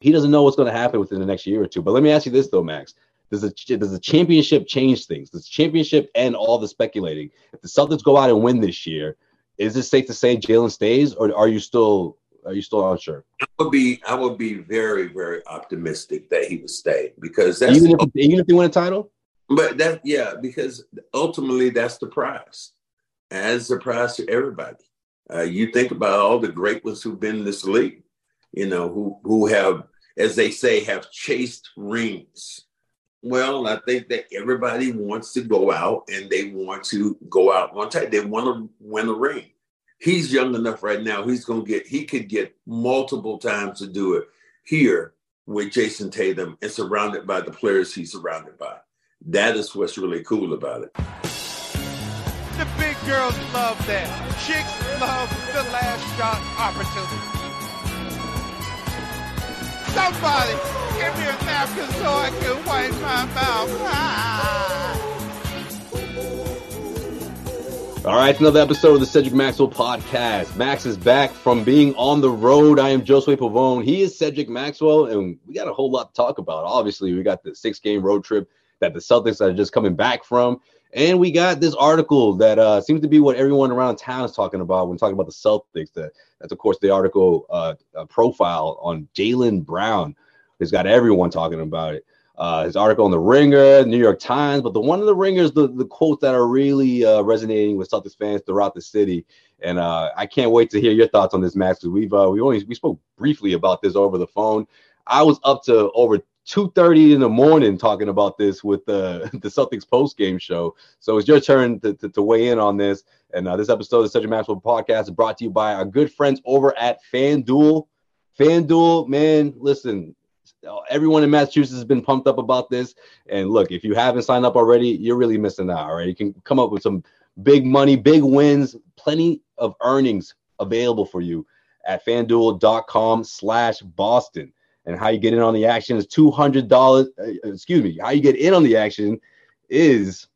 he doesn't know what's going to happen within the next year or two. But let me ask you this though, Max. Does the does the championship change things? Does the championship end all the speculating? If the Celtics go out and win this year, is it safe to say Jaylen stays, or are you still are you still unsure? I would be I would be very very optimistic that he would stay because that's even if even if they win a title. But that yeah, because ultimately that's the prize. As the prize to everybody. Uh, you think about all the great ones who've been in this league, you know, who who have, as they say, have chased rings well, I think that everybody wants to go out and they want to go out one time. They want to win a ring. He's young enough right now. He's going to get, he could get multiple times to do it here with Jayson Tatum and surrounded by the players he's surrounded by. That is what's really cool about it. The big girls love that. Chicks love the last shot opportunity. Somebody give me a napkin so I can wipe my mouth. Ah. All right, another episode of the Cedric Maxwell podcast. Max is back from being on the road. I am Josue Pavon. He is Cedric Maxwell, and we got a whole lot to talk about. Obviously, we got the six game road trip that the Celtics are just coming back from. And we got this article that uh, seems to be what everyone around town is talking about when talking about the Celtics. That, that's, of course, the article uh, profile on Jaylen Brown. It's got everyone talking about it. Uh, his article on the Ringer, New York Times, but the one of the Ringers, the, the quotes that are really uh, resonating with Celtics fans throughout the city. And uh, I can't wait to hear your thoughts on this Max, because we've uh, we only we spoke briefly about this over the phone. I was up to over 2.30 in the morning talking about this with the, the Celtics post game show. So it's your turn to, to, to weigh in on this. And uh, this episode of the Cedric Maxwell podcast is brought to you by our good friends over at FanDuel. FanDuel, man, listen, everyone in Massachusetts has been pumped up about this. And look, if you haven't signed up already, you're really missing out. All right. You can come up with some big money, big wins, plenty of earnings available for you at fanduel.com slash Boston. And how you get in on the action is $200. Uh, excuse me. How you get in on the action is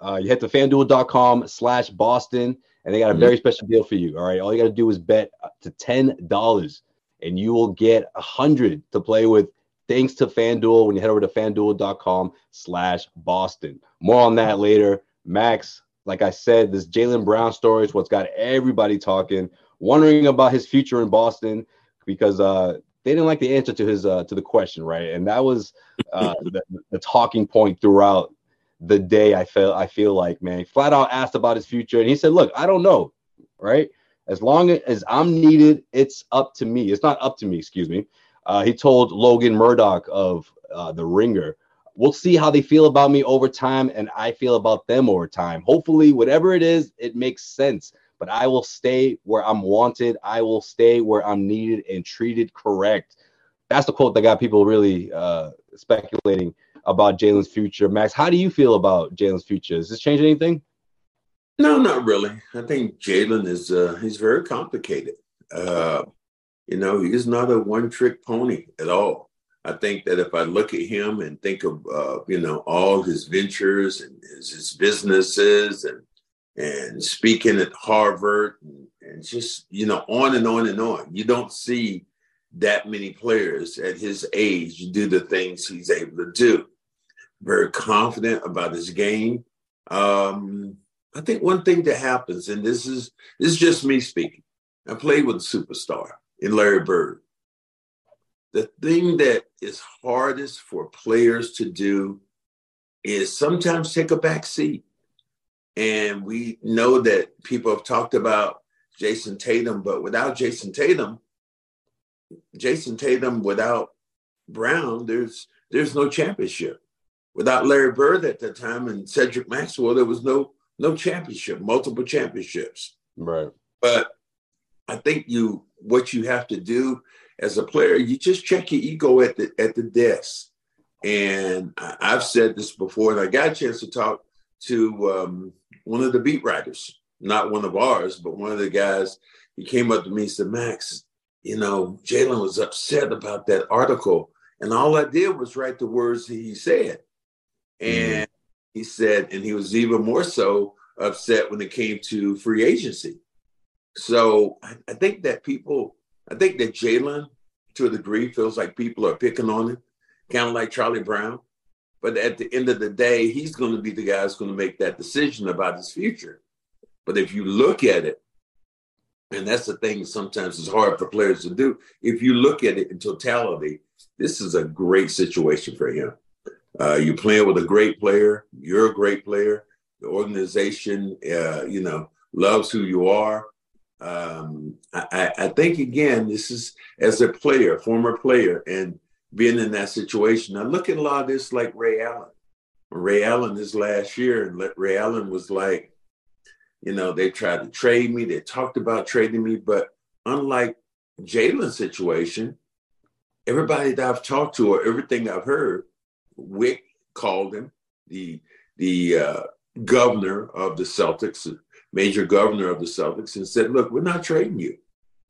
uh, you head to fanduel.com slash Boston and they got a mm-hmm. very special deal for you. All right. All you got to do is bet to $10 and you will get a hundred to play with thanks to FanDuel when you head over to fanduel.com slash Boston. More on that later. Max, like I said, this Jaylen Brown story is what's got everybody talking, wondering about his future in Boston because uh, they didn't like the answer to his uh, to the question, right? And that was uh, the, the, talking point throughout the day. I felt I feel like man, flat out asked about his future, and he said, "Look, I don't know, right? As long as I'm needed, it's up to me. It's not up to me, excuse me." Uh, he told Logan Murdock of uh, the Ringer. We'll see how they feel about me over time, and I feel about them over time. Hopefully, whatever it is, it makes sense but I will stay where I'm wanted. I will stay where I'm needed and treated correct. That's the quote that got people really uh, speculating about Jaylen's future. Max, how do you feel about Jaylen's future? Does this change anything? No, not really. I think Jaylen is uh, he's very complicated. Uh, you know, he's not a one-trick pony at all. I think that if I look at him and think of uh, you know all his ventures and his, his businesses and and speaking at Harvard and, and just, you know, on and on and on. You don't see that many players at his age do the things he's able to do. Very confident about his game. Um, I think one thing that happens, and this is this is just me speaking. I played with a superstar in Larry Bird. The thing that is hardest for players to do is sometimes take a back seat. And we know that people have talked about Jayson Tatum, but without Jayson Tatum, Jayson Tatum without Brown, there's there's no championship. Without Larry Bird at that time and Cedric Maxwell, there was no no championship, multiple championships. Right. But I think you what you have to do as a player, you just check your ego at the at the desk. And I've said this before, and I got a chance to talk to um, one of the beat writers, not one of ours, but one of the guys. He came up to me and said, Max, you know, Jaylen was upset about that article. And all I did was write the words he said. And mm he said, and he was even more so upset when it came to free agency. So I, I think that people, I think that Jaylen, to a degree. Feels like people are picking on him, kind of like Charlie Brown. But at the end of the day, he's going to be the guy who's going to make that decision about his future. But if you look at it, and that's the thing sometimes it's hard for players to do. If you look at it in totality, this is a great situation for him. Uh, you're playing with a great player. You're a great player. The organization, uh, you know, loves who you are. Um, I, I, think again, this is as a player, former player, and being in that situation. I look at a lot of this like Ray Allen. Ray Allen this last year, and Ray Allen was like, you know, they tried to trade me. They talked about trading me, but unlike Jaylen's situation, everybody that I've talked to or everything I've heard, Wyc called him the the uh, governor of the Celtics, major governor of the Celtics, and said, "Look, we're not trading you."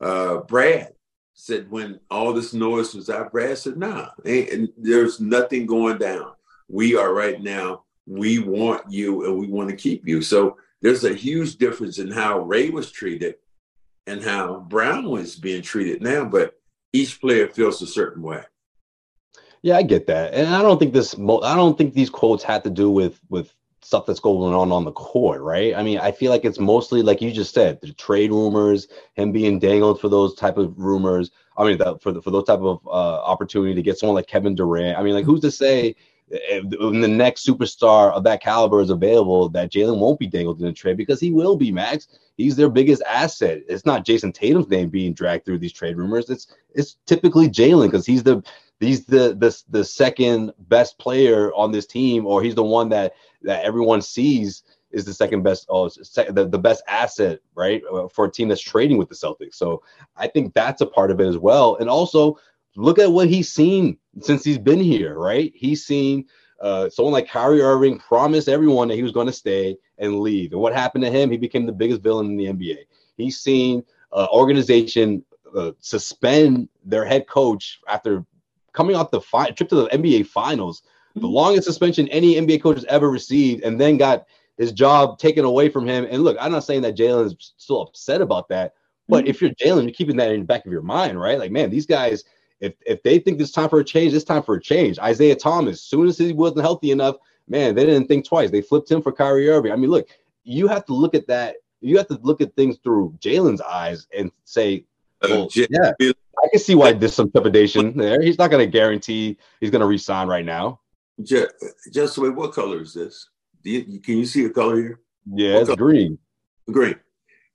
Uh, Brad said when all this noise was out, Brad said, "Nah, and there's nothing going down. We are right now. We want you, and we want to keep you." So there's a huge difference in how Ray was treated and how Brown was being treated now. But each player feels a certain way. Yeah, I get that, and I don't think this. I don't think these quotes had to do with with stuff that's going on on the court, right? I mean, I feel like it's mostly like you just said, the trade rumors, him being dangled for those type of rumors. I mean, the, for the, for those type of uh, opportunity to get someone like Kevin Durant. I mean, like who's to say when the next superstar of that caliber is available that Jaylen won't be dangled in a trade because he will be Max. He's their biggest asset. It's not Jayson Tatum's name being dragged through these trade rumors. It's it's typically Jaylen because he's the he's the the the second best player on this team, or he's the one that that everyone sees is the second best, oh, the, the best asset, right, uh, for a team that's trading with the Celtics. So I think that's a part of it as well. And also look at what he's seen since he's been here, right? He's seen uh, someone like Kyrie Irving promise everyone that he was going to stay and leave. And what happened to him? He became the biggest villain in the NBA. He's seen uh, organization uh, suspend their head coach after coming off the fi- trip to the NBA Finals. The longest suspension any NBA coach has ever received, and then got his job taken away from him. And look, I'm not saying that Jaylen is still upset about that, but mm-hmm. if you're Jaylen, you're keeping that in the back of your mind, right? Like, man, these guys, if if they think it's time for a change, it's time for a change. Isaiah Thomas, as soon as he wasn't healthy enough, man, they didn't think twice. They flipped him for Kyrie Irving. I mean, look, you have to look at that. You have to look at things through Jaylen's eyes and say, uh, well, yeah, I can see why there's some trepidation there. He's not going to guarantee he's going to resign right now. Just, just wait. What color is this? You, can you see a color here? Yeah, what it's green. Green.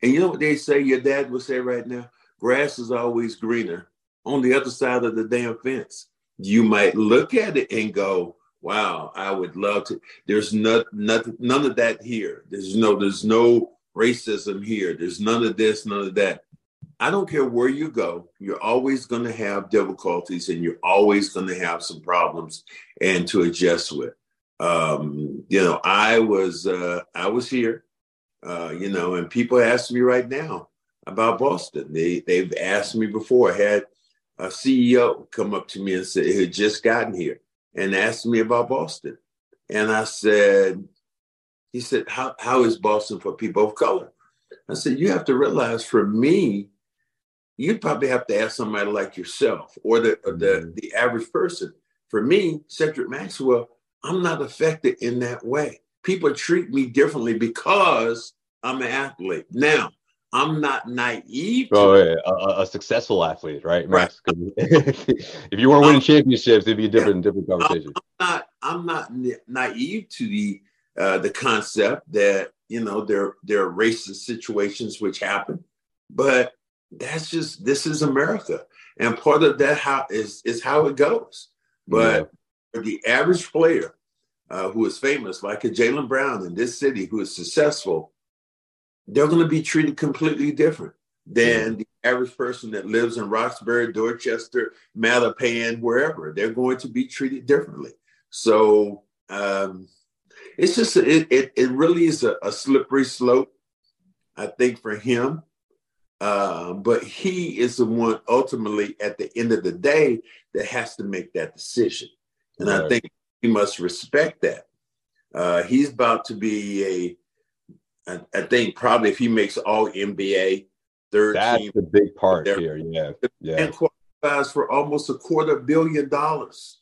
And you know what they say? Your dad would say right now: grass is always greener on the other side of the damn fence. You might look at it and go, "Wow, I would love to." There's not, nothing, none of that here. There's no, there's no racism here. There's none of this, none of that. I don't care where you go, you're always going to have difficulties and you're always going to have some problems and to adjust with. Um, you know, I was uh, I was here, uh, you know, and people ask me right now about Boston. They they've asked me before. I had a CEO come up to me and say he had just gotten here and asked me about Boston, and I said, he said, how how is Boston for people of color? I said, you have to realize for me, you'd probably have to ask somebody like yourself or the or the mm-hmm. the average person. For me, Cedric Maxwell, I'm not affected in that way. People treat me differently because I'm an athlete. Now, I'm not naive. oh, yeah. a, a, successful athlete, right, Max? Right. if you weren't winning championships, it'd be a different, yeah. different conversation. I'm not, I'm not naive to the uh, the concept that you know there there are racist situations which happen, but that's just this is America, and part of that how is is how it goes. But yeah. the average player uh, who is famous, like a Jaylen Brown in this city, who is successful, they're going to be treated completely different than the average person that lives in Roxbury, Dorchester, Mattapan, wherever. They're going to be treated differently. So um, it's just it, it, it really is a, a slippery slope. I think for him, uh, but he is the one ultimately at the end of the day that has to make that decision. And right. I think we must respect that. Uh, he's about to be a, I, I think probably if he makes all NBA third That's team, the big part here. Yeah. Yeah. And qualifies for almost a quarter billion dollars.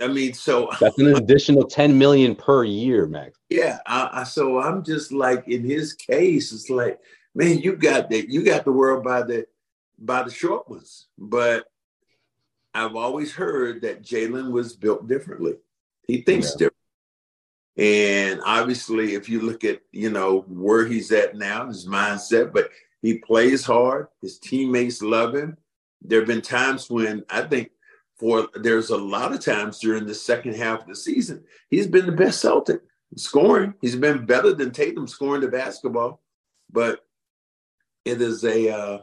I mean, so that's an additional 10 million per year, Max. Yeah. I, I, so I'm just like in his case, it's like, man, you got that, you got the world by the by the short ones. But I've always heard that Jaylen was built differently. He thinks yeah. different. And obviously, if you look at, you know, where he's at now, his mindset, but he plays hard. His teammates love him. There have been times when I think for there's a lot of times during the second half of the season, he's been the best Celtic scoring. He's been better than Tatum scoring the basketball. But it is a uh,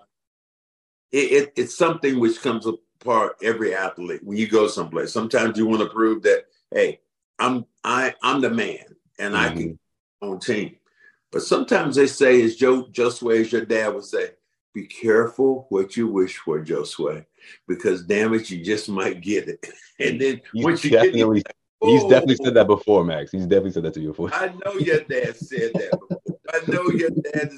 it, it, it's something which comes apart every athlete when you go someplace. Sometimes you want to prove that, hey, I'm I I'm the man and mm-hmm. I can mm-hmm. on team. But sometimes they say, as Joe Josue, as your dad would say, be careful what you wish for, Josue, because damn it, you just might get it. And then he's once you definitely, get it, oh, he's definitely said that before, Max. He's definitely said that to you before. I know your dad said that. Before. I know your dad.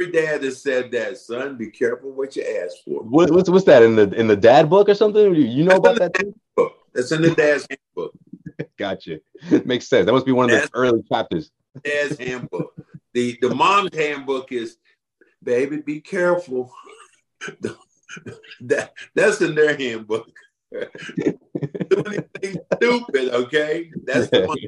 Every dad has said that, son. Be careful what you ask for. What, what's what's that in the in the dad book or something? You, know about that? Book. That's in the dad's handbook. gotcha. It makes sense. That must be one of the early chapters. Dad's handbook. The the mom's handbook is, baby, be careful. that that's in their handbook. Do anything stupid, okay? That's the one.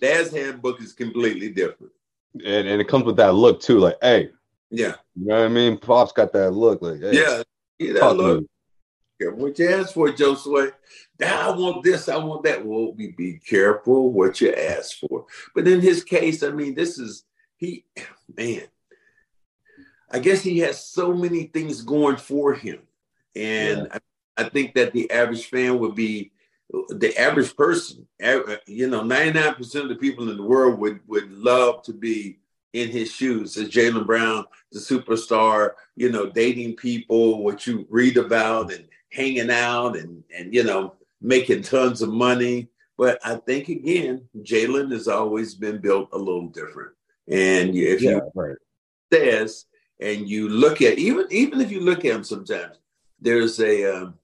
Dad's handbook is completely different. And and it comes with that look too, like, hey, yeah, you know what I mean. Pop's got that look, like, hey, yeah, yeah, that look. What you ask for, Josue? I want this, I want that. Well, be, be careful what you ask for. But in his case, I mean, this is he, man. I guess he has so many things going for him, and yeah. I, I think that the average fan would be the average person. You know, ninety nine percent of the people in the world would would love to be in his shoes as Jaylen Brown, the superstar. You know, dating people, what you read about, and hanging out and and you know making tons of money. But I think again, Jaylen has always been built a little different. And if yeah, you right. says and you look at even even if you look at him sometimes, there's a um,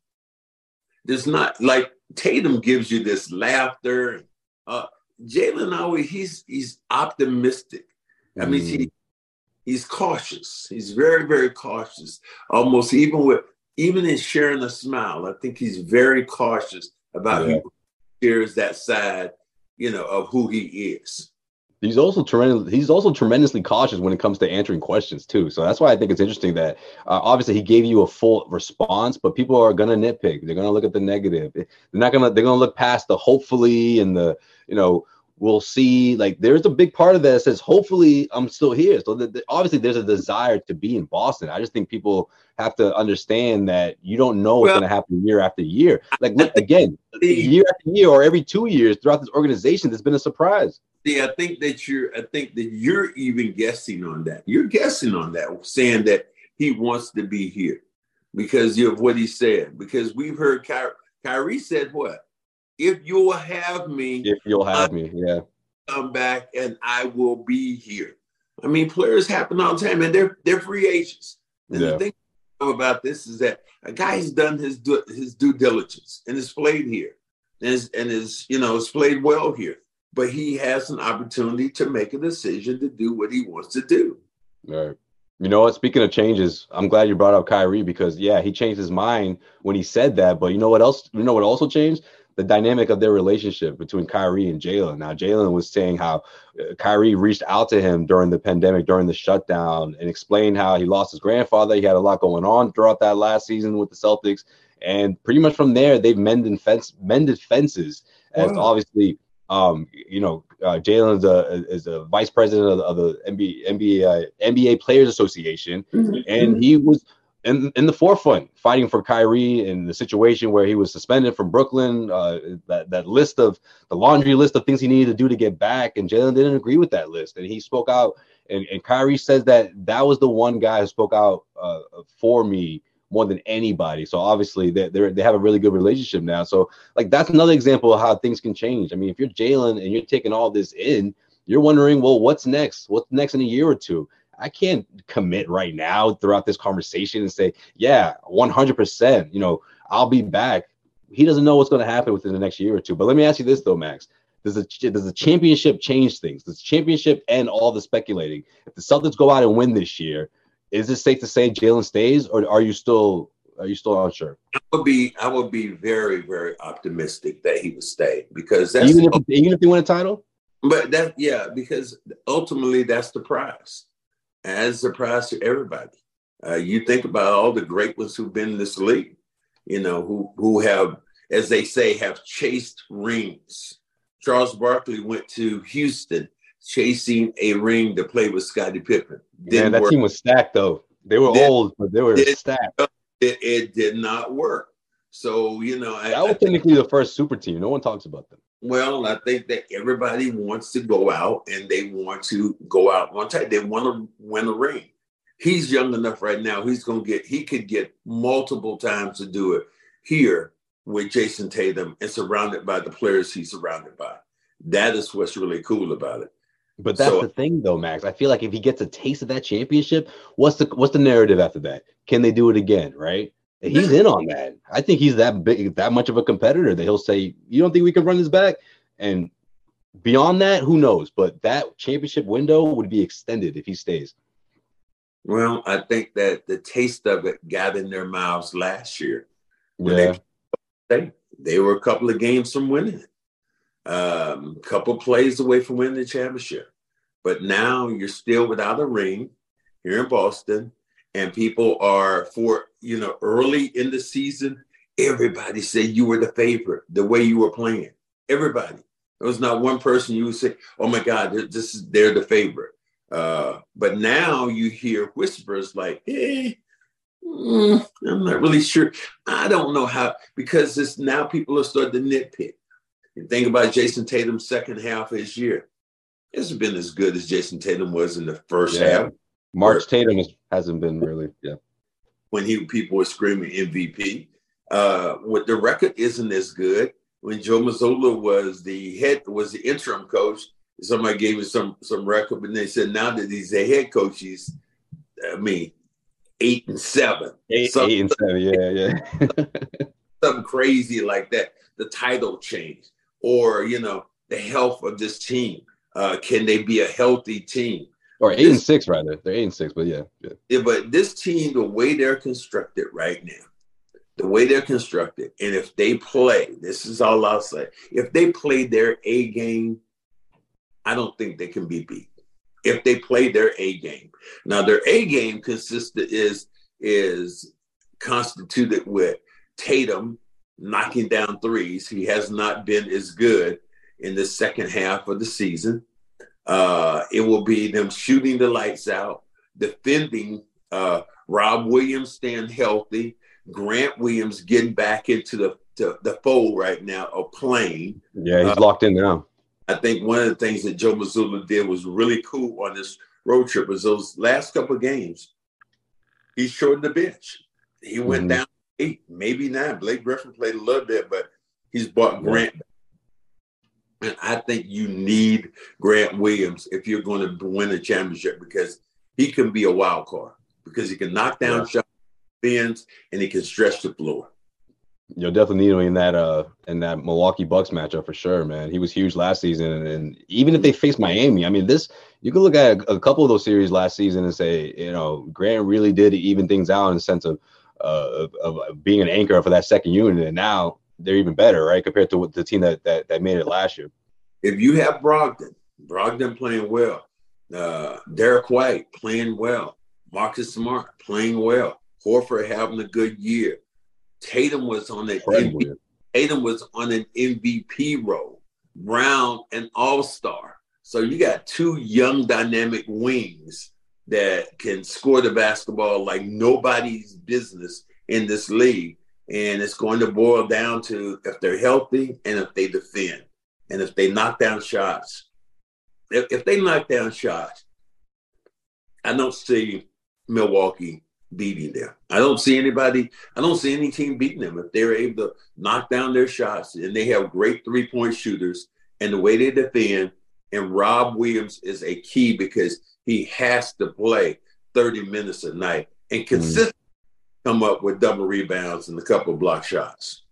there's not like Tatum gives you this laughter. Uh, Jaylen always he's he's optimistic. I mean, he mm. he's cautious. He's very very cautious. Almost even with even in sharing a smile, I think he's very cautious about yeah. who shares that side, you know, of who he is. He's also tremendous. He's also tremendously cautious when it comes to answering questions too. So that's why I think it's interesting that uh, obviously he gave you a full response, but people are gonna nitpick. They're gonna look at the negative. They're not gonna. They're gonna look past the hopefully and the you know we'll see like there's a big part of that, that says hopefully i'm still here so the, the, obviously there's a desire to be in boston i just think people have to understand that you don't know what's well, going to happen year after year like look again year after year or every two years throughout this organization there's been a surprise See, I think that you're. I think that you're even guessing on that. You're guessing on that, saying that he wants to be here because of what he said. Because we've heard Kyrie, Kyrie said what? If you'll have me, if you'll have me, yeah, come back and I will be here. I mean, players happen all the time, and they're they're free agents. And yeah. the thing about this is that a guy has done his due, his due diligence and has played here, and is and is you know has played well here. But he has an opportunity to make a decision to do what he wants to do. Right. You know what? Speaking of changes, I'm glad you brought up Kyrie because yeah, he changed his mind when he said that. But you know what else? You know what also changed? The dynamic of their relationship between Kyrie and Jaylen. Now, Jaylen was saying how uh, Kyrie reached out to him during the pandemic, during the shutdown, and explained how he lost his grandfather. He had a lot going on throughout that last season with the Celtics, and pretty much from there, they've mended fence mended fences. As wow. obviously, um, you know, uh, Jaylen is a is a vice president of, of the NBA NBA uh, NBA Players Association, mm-hmm. and he was in in the forefront, fighting for Kyrie in the situation where he was suspended from Brooklyn. Uh, that that list of the laundry list of things he needed to do to get back, and Jaylen didn't agree with that list, and he spoke out. And, and Kyrie says that that was the one guy who spoke out uh, for me more than anybody. So obviously they they have a really good relationship now. So like that's another example of how things can change. I mean, if you're Jaylen and you're taking all this in, you're wondering, well, what's next? What's next in a year or two? I can't commit right now throughout this conversation and say, yeah, 100%, you know, I'll be back. He doesn't know what's going to happen within the next year or two. But let me ask you this though, Max. Does the does the championship change things? Does the championship and all the speculating? If the Celtics go out and win this year, is it safe to say Jaylen stays, or are you still are you still unsure? I would be I would be very very optimistic that he would stay because that's even if even if they win a title. But that yeah, because ultimately that's the prize. As a prize to everybody. Uh, you think about all the great ones who've been in this league, you know, who who have, as they say, have chased rings. Charles Barkley went to Houston chasing a ring to play with Scottie Pippen. Yeah, that work. team was stacked though. They were did, old, but they were did, stacked. It, it, did not work. So you know, that I, was technically the first super team. No one talks about them. Well, I think that everybody wants to go out and they want to go out one time. They want to win a ring. He's young enough right now. He's gonna get. He could get multiple times to do it here with Jayson Tatum and surrounded by the players he's surrounded by. That is what's really cool about it. But that's so, the thing, though, Max. I feel like if he gets a taste of that championship, what's the what's the narrative after that? Can they do it again? Right? He's in on that. I think he's that big, that much of a competitor that he'll say, "You don't think we can run this back?" And beyond that, who knows? But that championship window would be extended if he stays. Well, I think that the taste of it got in their mouths last year. Yeah. They, they were a couple of games from winning it um, couple plays away from winning the championship. But now you're still without a ring here in Boston, and people are for you know early in the season. Everybody said you were the favorite the way you were playing. Everybody. There was not one person you would say, "Oh my God, this is they're the favorite." Uh, but now you hear whispers like, "Hey, mm, I'm not really sure. I don't know how," because it's now people are starting to nitpick. You think about jayson Tatum's second half of his year. It hasn't been as good as jayson Tatum was in the first yeah. half. March Tatum hasn't been really, yeah. When he people were screaming MVP, uh, what the record isn't as good. When Joe Mazzulla was the head, was the interim coach, somebody gave him some some record, but they said now that he's a head coach, he's, I mean, eight and seven, eight, eight and seven, yeah, yeah, something crazy like that. The title change, or you know the health of this team. Uh, can they be a healthy team? Or eight this, and six, rather. They're eight and six, but yeah, yeah. Yeah, but this team, the way they're constructed right now, the way they're constructed, and if they play, this is all I'll say. If they play their A game, I don't think they can be beat. If they play their A game, now their A game consisted is is constituted with Tatum, knocking down threes. He has not been as good in the second half of the season. Uh, it will be them shooting the lights out, defending uh, Rob Williams staying healthy, Grant Williams getting back into the the, the fold right now of playing. Yeah, he's uh, locked in now. I think one of the things that Joe Mazzulla did was really cool on this road trip was those last couple of games. He shortened the bench. He went mm-hmm. down eight, maybe nine. Blake Griffin played a little bit, but he's bought Grant. And I think you need Grant Williams if you're going to win a championship because he can be a wild card because he can knock down yeah. shots, bends, and he can stretch the floor. You'll definitely need him in that uh in that Milwaukee Bucks matchup for sure, man. He was huge last season, and, and even if they face Miami, I mean, this you can look at a, a, couple of those series last season and say, you know, Grant really did even things out in the sense of uh, of, of, being an anchor for that second unit, and now they're even better, right, compared to the team that that, that made it last year. If you have Brogdon, Brogdon playing well, uh, Derrick White playing well, Marcus Smart playing well, Horford having a good year, Tatum was on an MVP, Tatum was on an MVP role, Brown an All Star. So you got two young dynamic wings that can score the basketball like nobody's business in this league. And it's going to boil down to if they're healthy and if they defend and if they knock down shots. If, if they knock down shots, I don't see Milwaukee beating them. I don't see anybody, I don't see any team beating them if they're able to knock down their shots and they have great three point shooters and the way they defend And Rob Williams is a key because he has to play 30 minutes a night and mm. consistently. Come up with double rebounds and a couple of block shots.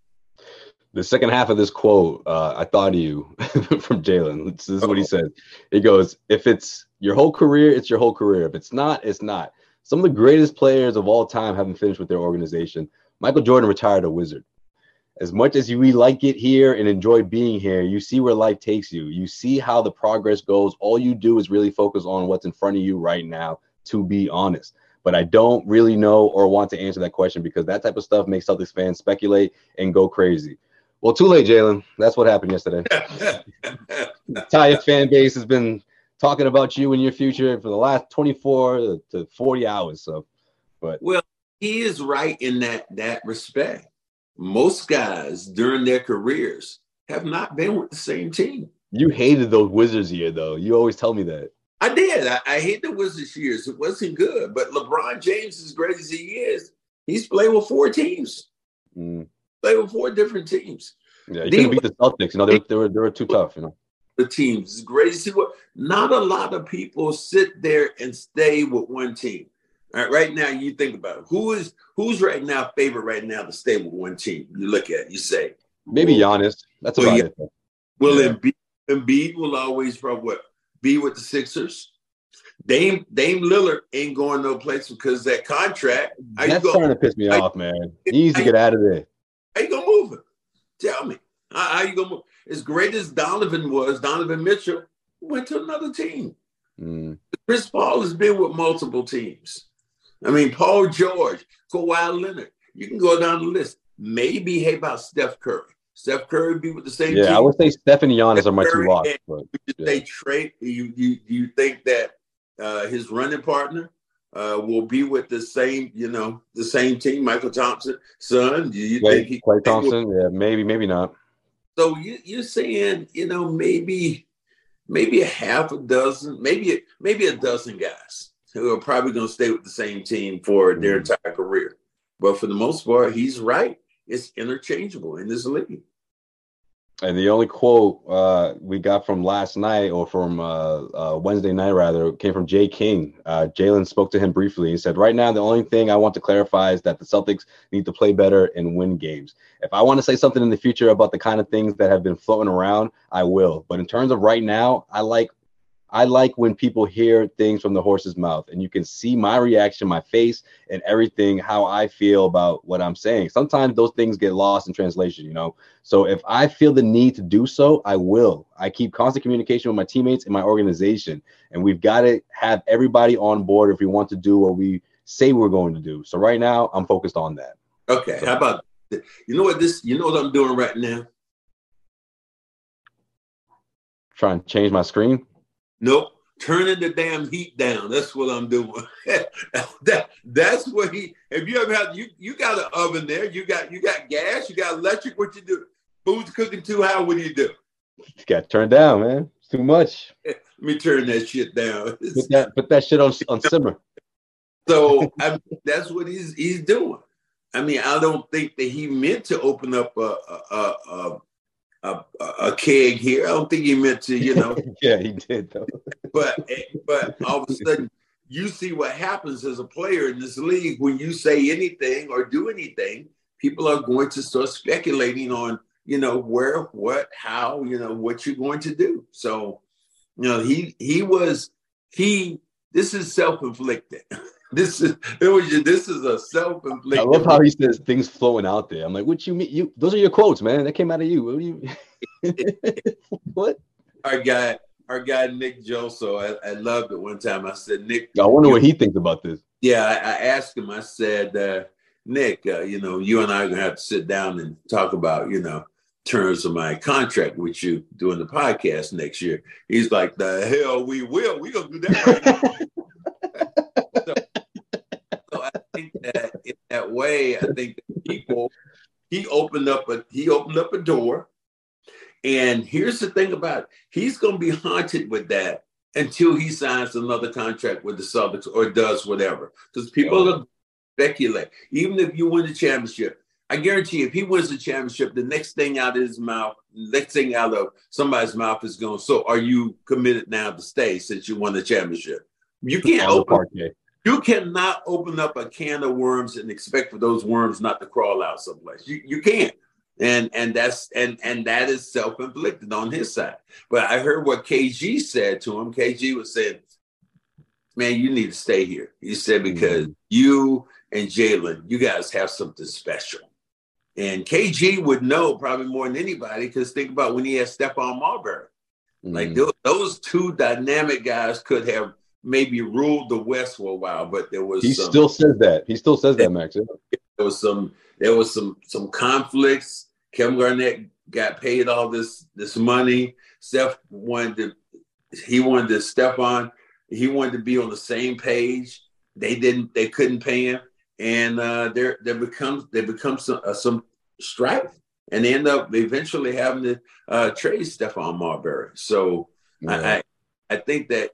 The second half of this quote, uh, I thought of you from Jaylen. This is what he says. He goes, If it's your whole career, it's your whole career. If it's not, it's not. Some of the greatest players of all time haven't finished with their organization. Michael Jordan retired a wizard. As much as we like it here and enjoy being here, you see where life takes you. You see how the progress goes. All you do is really focus on what's in front of you right now, to be honest. But I don't really know or want to answer that question because that type of stuff makes Celtics fans speculate and go crazy. Well, too late, Jaylen. That's what happened yesterday. Entire fan base has been talking about you and your future for the last 24 to 40 hours. So, but well, he is right in that that respect. Most guys during their careers have not been with the same team. You hated those Wizards year, though. You always tell me that. I did. I, I hate the Wizards years. It wasn't good. But LeBron James, as great as he is, he's played with four teams. Mm. Played with four different teams. Yeah, you couldn't beat the Celtics. You know, they, they were they were too tough. You know, the teams. It's great to see what. Not a lot of people sit there and stay with one team. All right, right now you think about it. Who is who's right now favorite right now to stay with one team? You look at it, you say maybe Giannis. That's about well, it. Well, yeah. Embiid, Embiid will always from what be with the Sixers. Dame Dame Lillard ain't going no place because that contract. That's starting to piss me off, man. He needs to get out of there. How you gonna move him? Tell me. How, how you gonna move? As great as Donovan was, Donovan Mitchell went to another team. Mm. Chris Paul has been with multiple teams. I mean, Paul George, Kawhi Leonard. You can go down the list. Maybe hey about Steph Curry. Steph Curry be with the same team? yeah, team. I would say Steph and Giannis Steph are my two locks. But, yeah. They trade. You you you think that uh, his running partner uh, will be with the same, you know, the same team, Michael Thompson, son? Do you Klay, think he Klay Thompson? Will, yeah, maybe, maybe not. So you, you're saying, you know, maybe, maybe a half a dozen, maybe, maybe a dozen guys who are probably going to stay with the same team for mm-hmm. their entire career. But for the most part, he's right. It's interchangeable in this league. And the only quote uh, we got from last night, or from uh, uh, Wednesday night rather, came from Jay King. Uh, Jaylen spoke to him briefly. and said, "Right now, the only thing I want to clarify is that the Celtics need to play better and win games. If I want to say something in the future about the kind of things that have been floating around, I will. But in terms of right now, I like I like when people hear things from the horse's mouth and you can see my reaction, my face, and everything, how I feel about what I'm saying. Sometimes those things get lost in translation, you know. So if I feel the need to do so, I will. I keep constant communication with my teammates and my organization. And we've got to have everybody on board if we want to do what we say we're going to do. So right now, I'm focused on that. Okay. So, how about you know what this you know what I'm doing right now? Trying to change my screen. Nope. Turning the damn heat down. That's what I'm doing. that that's what he. If you ever had you you got an oven there, you got you got gas, you got electric. What you do? Food's cooking too high. What do you do? You got turned down, man. It's too much. Let me turn that shit down. Put that put that shit on on simmer. So I mean, that's what he's he's doing. I mean, I don't think that he meant to open up a a, a, a, a keg here. I don't think he meant to, you know. yeah, he did though. but but all of a sudden, you see what happens as a player in this league when you say anything or do anything. People are going to start speculating on, you know, where, what, how, you know, what you're going to do. So, you know, he he was he. This is self inflicted. this is it was this is a self inflicted. I love how he says things flowing out there. I'm like, what you mean? You those are your quotes, man. That came out of you. What you? what? Our guy, our guy Nick Gelso. I, I loved it one time. I said, Nick. I wonder what he thinks about this. Yeah, I, I asked him. I said, uh, Nick, uh, you know, you and I are gonna have to sit down and talk about, you know, terms of my contract with you doing the podcast next year. He's like, the hell we will. We gonna do that right that way, I think people he opened up a he opened up a door. And here's the thing about it. he's going to be haunted with that until he signs another contract with the Celtics or does whatever. Because people oh. speculate. Even if you win the championship, I guarantee you, if he wins the championship, the next thing out of his mouth, next thing out of somebody's mouth is going, So are you committed now to stay since you won the championship? You can't open you cannot open up a can of worms and expect for those worms not to crawl out someplace. You you can't. And and that's and and that is self-inflicted on his side. But I heard what KG said to him. KG was saying, Man, you need to stay here. He said, because mm-hmm. you and Jaylen, you guys have something special. And KG would know probably more than anybody because think about when he had Stephon Marbury. Mm-hmm. Like those, those two dynamic guys could have maybe ruled the West for a while, but there was he some, still says that he still says that Max. There was some there was some some conflicts. Kevin Garnett got paid all this this money. Steph wanted to he wanted to step on. He wanted to be on the same page. They didn't. They couldn't pay him, and uh, there there becomes there becomes some uh, some strife, and they end up eventually having to uh, trade Stephon Marbury. So yeah. I I think that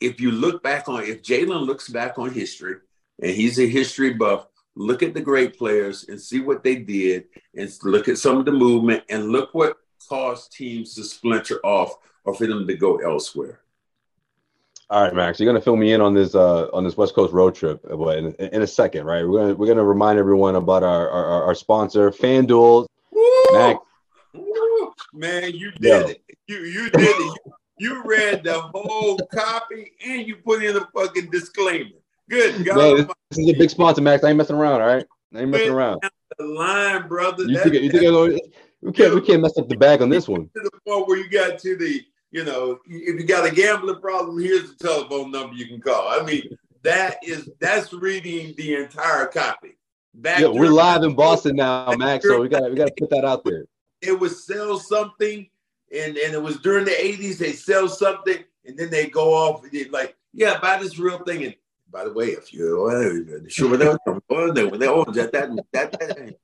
if you look back on if Jalen looks back on history and he's a history buff, look at the great players and see what they did and look at some of the movement and look what caused teams to splinter off or for them to go elsewhere. All right, Max, you're gonna fill me in on this uh, on this West Coast road trip, in, in, a second, right? We're gonna we're gonna remind everyone about our our, our sponsor, FanDuel. Woo! Max, Woo! man, you did Yo. it. You you did it. You, you read the whole copy and you put in a fucking disclaimer. Good God. Man, this, is a big sponsor, Max. I ain't messing around, all right? I ain't messing around. The line, brother. You think, you think we can't we can't mess up the bag on this one. To the point where you got to the, you know, if you got a gambling problem, here's the telephone number you can call. I mean, that is that's reading the entire copy. Back yeah, we're live in Boston now, Max. So we got we got to put that out there. It was sell something and and it was during the 80s they sell something and then they go off like yeah buy this real thing and by the way if you uh, sure they when they own that that that, that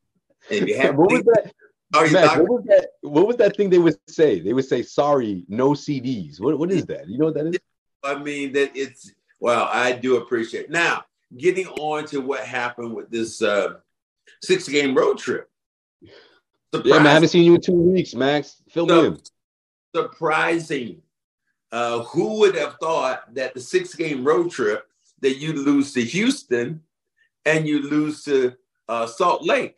and you have what was that Matt, what was that? What was that thing they would say? They would say, "Sorry, no CDs." What What is that? You know what that is? I mean that it's well. I do appreciate. Now, getting on to what happened with this uh, six game road trip. Surprise. Yeah, man, I haven't seen you in two weeks, Max. Fill so, in surprising. Uh, who would have thought that the six game road trip that you lose to Houston and you lose to uh, Salt Lake?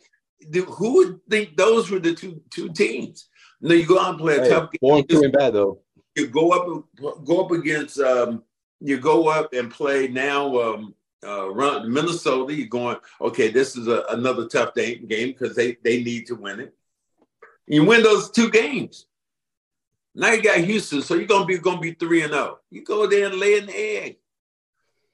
Do, who would think those were the two two teams? No, you go out and play a hey, tough game. Doing bad though. You go up go up against um, you go up and play now um, uh, run Minnesota. You're going okay. This is a, another tough game because they they need to win it. You win those two games. Now you got Houston, so you're gonna be gonna be three and zero. Oh. You go there and lay an egg.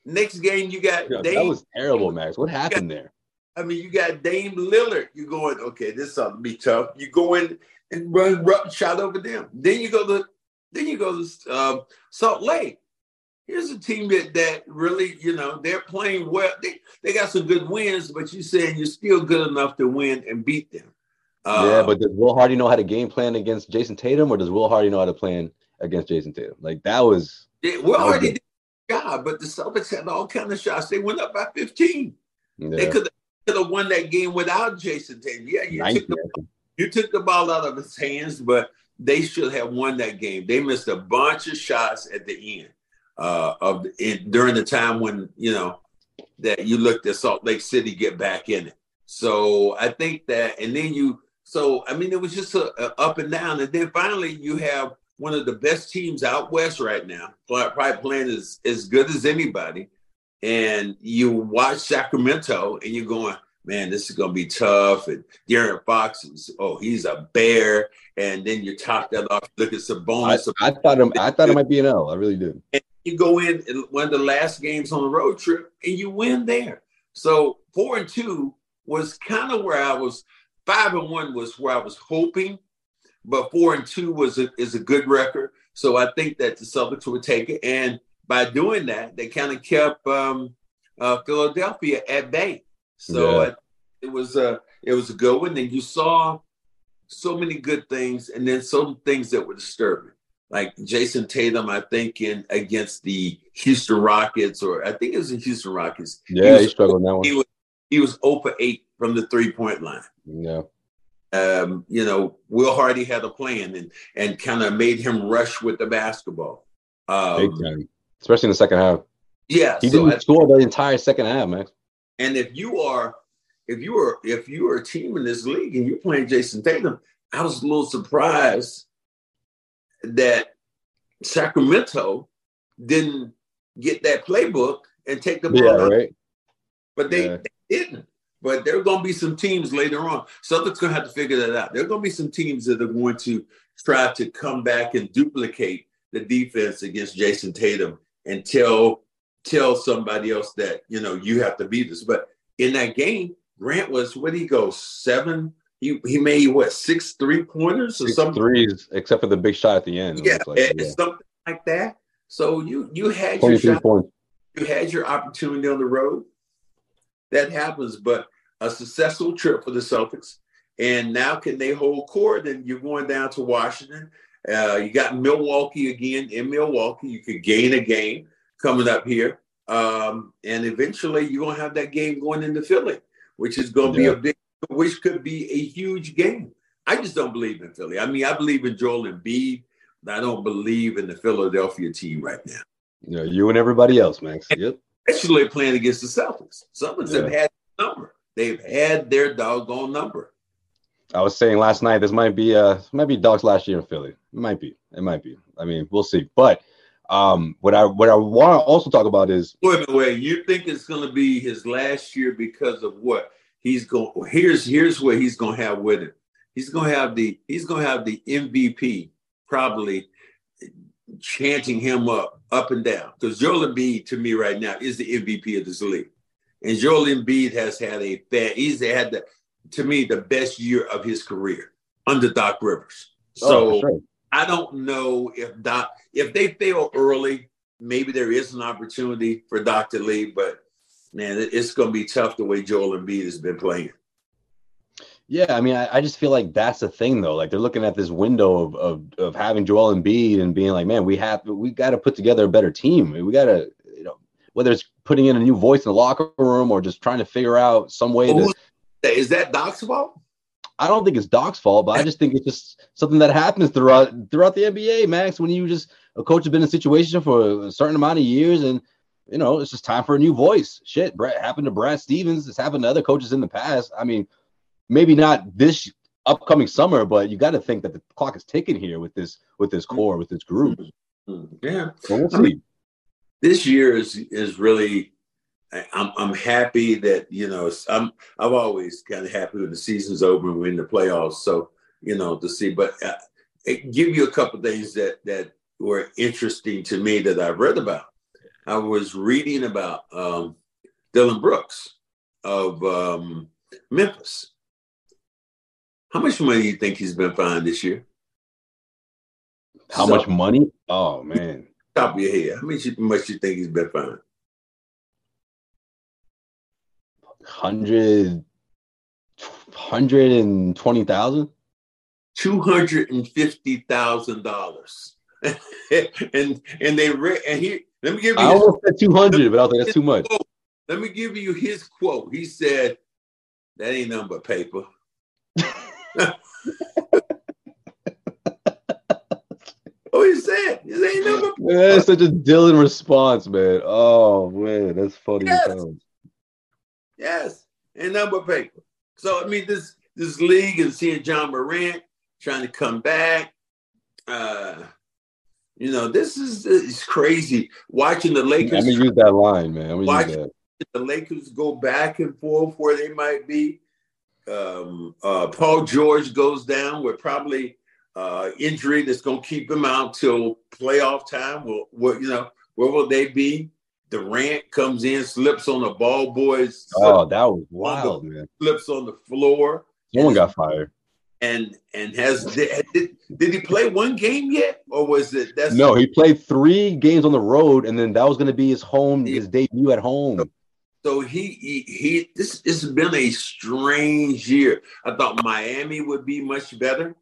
Next game you got Yo, Dame. That was terrible, Max. What happened got, there? I mean, you got Dame Lillard. You're going, okay, this is something be tough. You go in and run, run shot over them. Then you go to then you go to uh, Salt Lake. Here's a team that, that really, you know, they're playing well. They, they got some good wins, but you're saying you're still good enough to win and beat them. Uh, yeah, but does Will Hardy know how to game plan against Jayson Tatum, or does Will Hardy know how to plan against Jayson Tatum? Like that was. Yeah, Will Hardy did job, but the Celtics had all kind of shots. They went up by 15. Yeah. They could have won that game without Jayson Tatum. Yeah, you took, the, you took the ball out of his hands, but they should have won that game. They missed a bunch of shots at the end uh, of the, in, during the time when you know that you looked at Salt Lake City get back in it. So I think that, and then you so I mean, it was just a, a up and down, and then finally you have one of the best teams out west right now, probably playing as as good as anybody. And you watch Sacramento, and you're going, man, this is going to be tough. And De'Aaron Fox is, oh, he's a bear. And then you top that off. Look at Sabonis. I, I thought him. I thought it might be an L. I really did. And you go in one of the last games on the road trip, and you win there. So four and two was kind of where I was five and one was where I was hoping, but four and two was a, is a good record. So I think that the Celtics would take it, and by doing that, they kind of kept um, uh, Philadelphia at bay. So yeah. it was a it was a good one. And you saw so many good things, and then some things that were disturbing, like Jayson Tatum. I think in against the Houston Rockets, or I think it was the Houston Rockets. Yeah, he, he struggled that one. He was he was 0 for 8 from the three point line. Yeah. Um, you know, Will Hardy had a plan and and kind of made him rush with the basketball. Big Um, time. Especially in the second half. yeah, He so didn't I- score the entire second half, Max. And if you are, if you are, if you are a team in this league and you're playing Jayson Tatum, I was a little surprised that Sacramento didn't get that playbook and take the ball. Yeah, right. But they, Yeah. they didn't. But there are going to be some teams later on. Celtics going to have to figure that out. There are going to be some teams that are going to try to come back and duplicate the defense against Jayson Tatum and tell tell somebody else that you know you have to beat this. But in that game, Grant was what did he go seven? He he made what six three pointers or Six something? threes, except for the big shot at the end. Yeah, like, and- yeah. something like that. So you you had your shot points. you had your opportunity on the road. That happens, but a successful trip for the Celtics. And now, can they hold court? And you're going down to Washington. Uh, you got Milwaukee again in Milwaukee. You could gain a game coming up here. Um, and eventually, you're going to have that game going into Philly, which is going to Yeah. be a big, which could be a huge game. I just don't believe in Philly. I mean, I believe in Joel Embiid. but I don't believe in the Philadelphia team right now Yeah, you and everybody else, Max. Yep. especially playing against the Celtics. Celtics have Yeah. had their number. They've had their doggone number. I was saying last night this might be uh might be Doc's last year in Philly. It might be. It might be. I mean, we'll see. But um what I what I want to also talk about is Wait a minute, wait. You think it's going to be his last year because of what he's going? Here's here's what he's going to have with him. He's going to have the he's going to have the MVP probably chanting him up up and down because Joel Embiid to me right now is the MVP of this league, and Joel Embiid has had a bad. He's had the to me the best year of his career under Doc Rivers. Oh, so. oh, sure. I don't know if Doc if they fail early, maybe there is an opportunity for Doc to leave, but man, it's going to be tough the way Joel Embiid has been playing. Yeah, I mean, I, I just feel like that's the thing though. Like they're looking at this window of of, of having Joel Embiid and being like, man, we have we got to put together a better team. We got to, whether it's putting in a new voice in the locker room or just trying to figure out some way to. Is that Doc's fault? I don't think it's Doc's fault, but I just think it's just something that happens throughout throughout the NBA, Max. When you just a coach has been in a situation for a certain amount of years, and you know it's just time for a new voice. Shit, Brett happened to Brad Stevens. It's happened to other coaches in the past. I mean, maybe not this upcoming summer, but you got to think that the clock is ticking here with this with this core with this group. Hmm, Yeah, So we'll see. This year is is really. I'm I'm happy that you know I'm I'm always kind of happy when the season's over and we're in the playoffs. So you know to see, but uh, it give you a couple things that that were interesting to me that I've read about. I was reading about um, Dillon Brooks of um, Memphis. How much money do you think he's been fined this year? How So, much money? Oh man, Top of your head, how much, much you think he's been fined? hundred hundred and twenty thousand. two hundred and fifty thousand dollars. and and they re- and he let me give you I his, almost said two hundred, but I was like, that's too much. let me give you his quote. He said, "That ain't nothing but paper." oh, he said, "This ain't nothing." But Man, that's such a Dillon response, man. Oh man, that's funny. Yes. Yes, nothing but paper. So I mean, this this league and seeing Ja Morant trying to come back. Uh, you know, this is it's crazy watching the I'm Lakers. gonna use that line, man. I'm Watch- use that. the Lakers go back and forth where they might be. Um, uh, Paul George goes down with probably uh, injury that's going to keep him out till playoff time. Well, what you know, where will they be? Durant comes in, slips on the ball boys, Oh, that was wild, man. slips on the floor, Someone got fired. and and has did, did he play one game yet, or was it that's No, he played three games on the road, and then that was gonna be his home, Yeah. his debut at home. So he, he he this this has been a strange year. I thought Miami would be much better,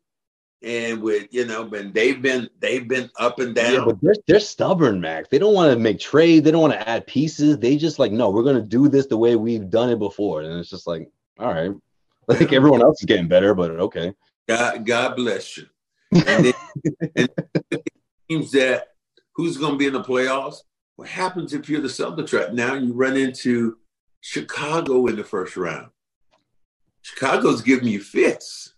and with you know, but they've been they've been up and down. Yeah, but they're they're stubborn, Max. They don't want to make trades. They don't want to add pieces. They just like, no, we're gonna do this the way we've done it before. And it's just like, All right. I think everyone else is getting better, but okay. God, God bless you. And then and teams that who's going to be in the playoffs? What happens if you're the Celtics right now? You run into Chicago in the first round. Chicago's giving you fits.